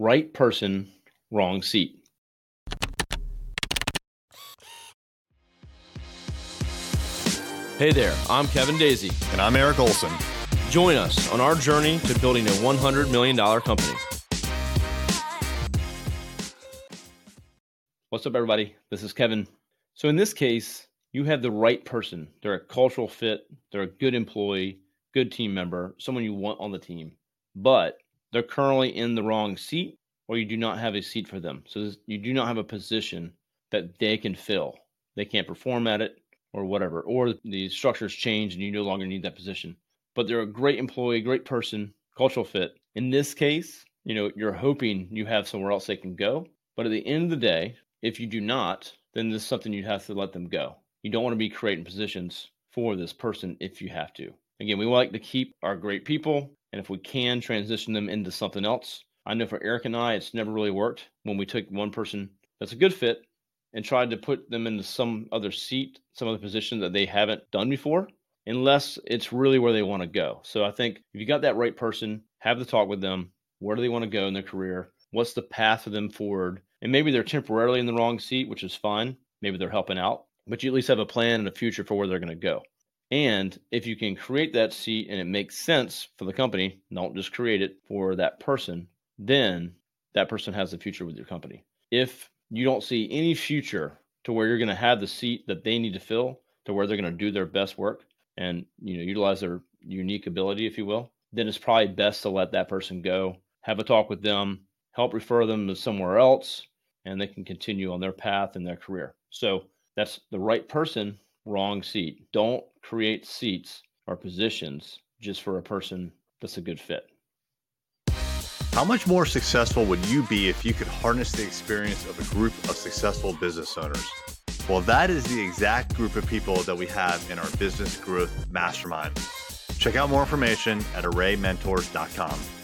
right person, wrong seat. Hey there, I'm Kevin Daisey. And I'm Eric Olson. Join us on our journey to building a $100 million company. What's up, everybody? This is Kevin. So, in this case, you have the right person. They're a cultural fit, they're a good employee, good team member, someone you want on the team, but they're currently in the wrong seat or you do not have a seat for them. So, you do not have a position that they can fill. They can't perform at it or whatever, or the structures change and you no longer need that position. But they're a great employee, great person, cultural fit. In this case, you know, you're hoping you have somewhere else they can go. But at the end of the day, if you do not, then this is something you have to let them go. You don't want to be creating positions for this person if you have to. Again, we like to keep our great people, and if we can transition them into something else. I know for Eric and I, it's never really worked when we took one person that's a good fit and tried to put them into some other seat, some other position that they haven't done before, unless it's really where they want to go. So I think if you got that right person, have the talk with them. Where do they want to go in their career? What's the path for them forward? And maybe they're temporarily in the wrong seat, which is fine. Maybe they're helping out, but you at least have a plan and a future for where they're going to go. And if you can create that seat and it makes sense for the company, don't just create it for that person, then that person has a future with your company. If you don't see any future to where you're going to have the seat that they need to fill to where they're going to do their best work and you know utilize their unique ability if you will then it's probably best to let that person go have a talk with them help refer them to somewhere else and they can continue on their path in their career so that's the right person wrong seat don't create seats or positions just for a person that's a good fit how much more successful would you be if you could harness the experience of a group of successful business owners? Well, that is the exact group of people that we have in our business growth mastermind. Check out more information at arraymentors.com.